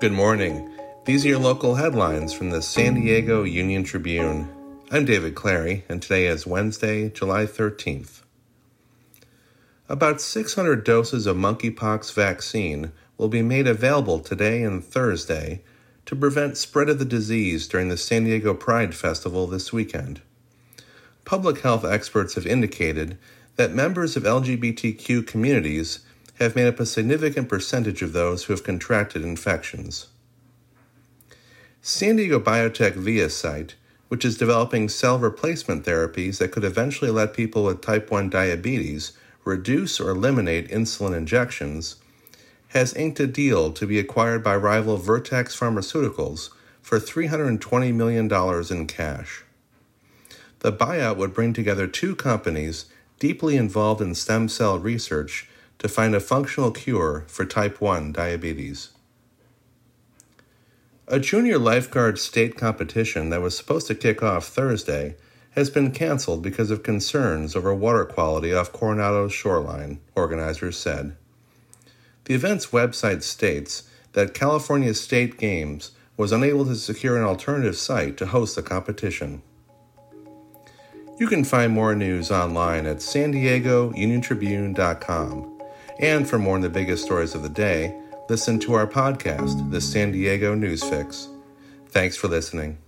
Good morning. These are your local headlines from the San Diego Union Tribune. I'm David Clary, and today is Wednesday, July 13th. About 600 doses of monkeypox vaccine will be made available today and Thursday to prevent spread of the disease during the San Diego Pride Festival this weekend. Public health experts have indicated that members of LGBTQ communities have made up a significant percentage of those who have contracted infections. San Diego biotech ViaCyte, which is developing cell replacement therapies that could eventually let people with type 1 diabetes reduce or eliminate insulin injections, has inked a deal to be acquired by rival Vertex Pharmaceuticals for $320 million in cash. The buyout would bring together two companies deeply involved in stem cell research to find a functional cure for type 1 diabetes. A junior lifeguard state competition that was supposed to kick off Thursday has been canceled because of concerns over water quality off Coronado's shoreline, organizers said. The event's website states that California State Games was unable to secure an alternative site to host the competition. You can find more news online at san diego uniontribune.com and for more on the biggest stories of the day, listen to our podcast, The San Diego News Fix. Thanks for listening.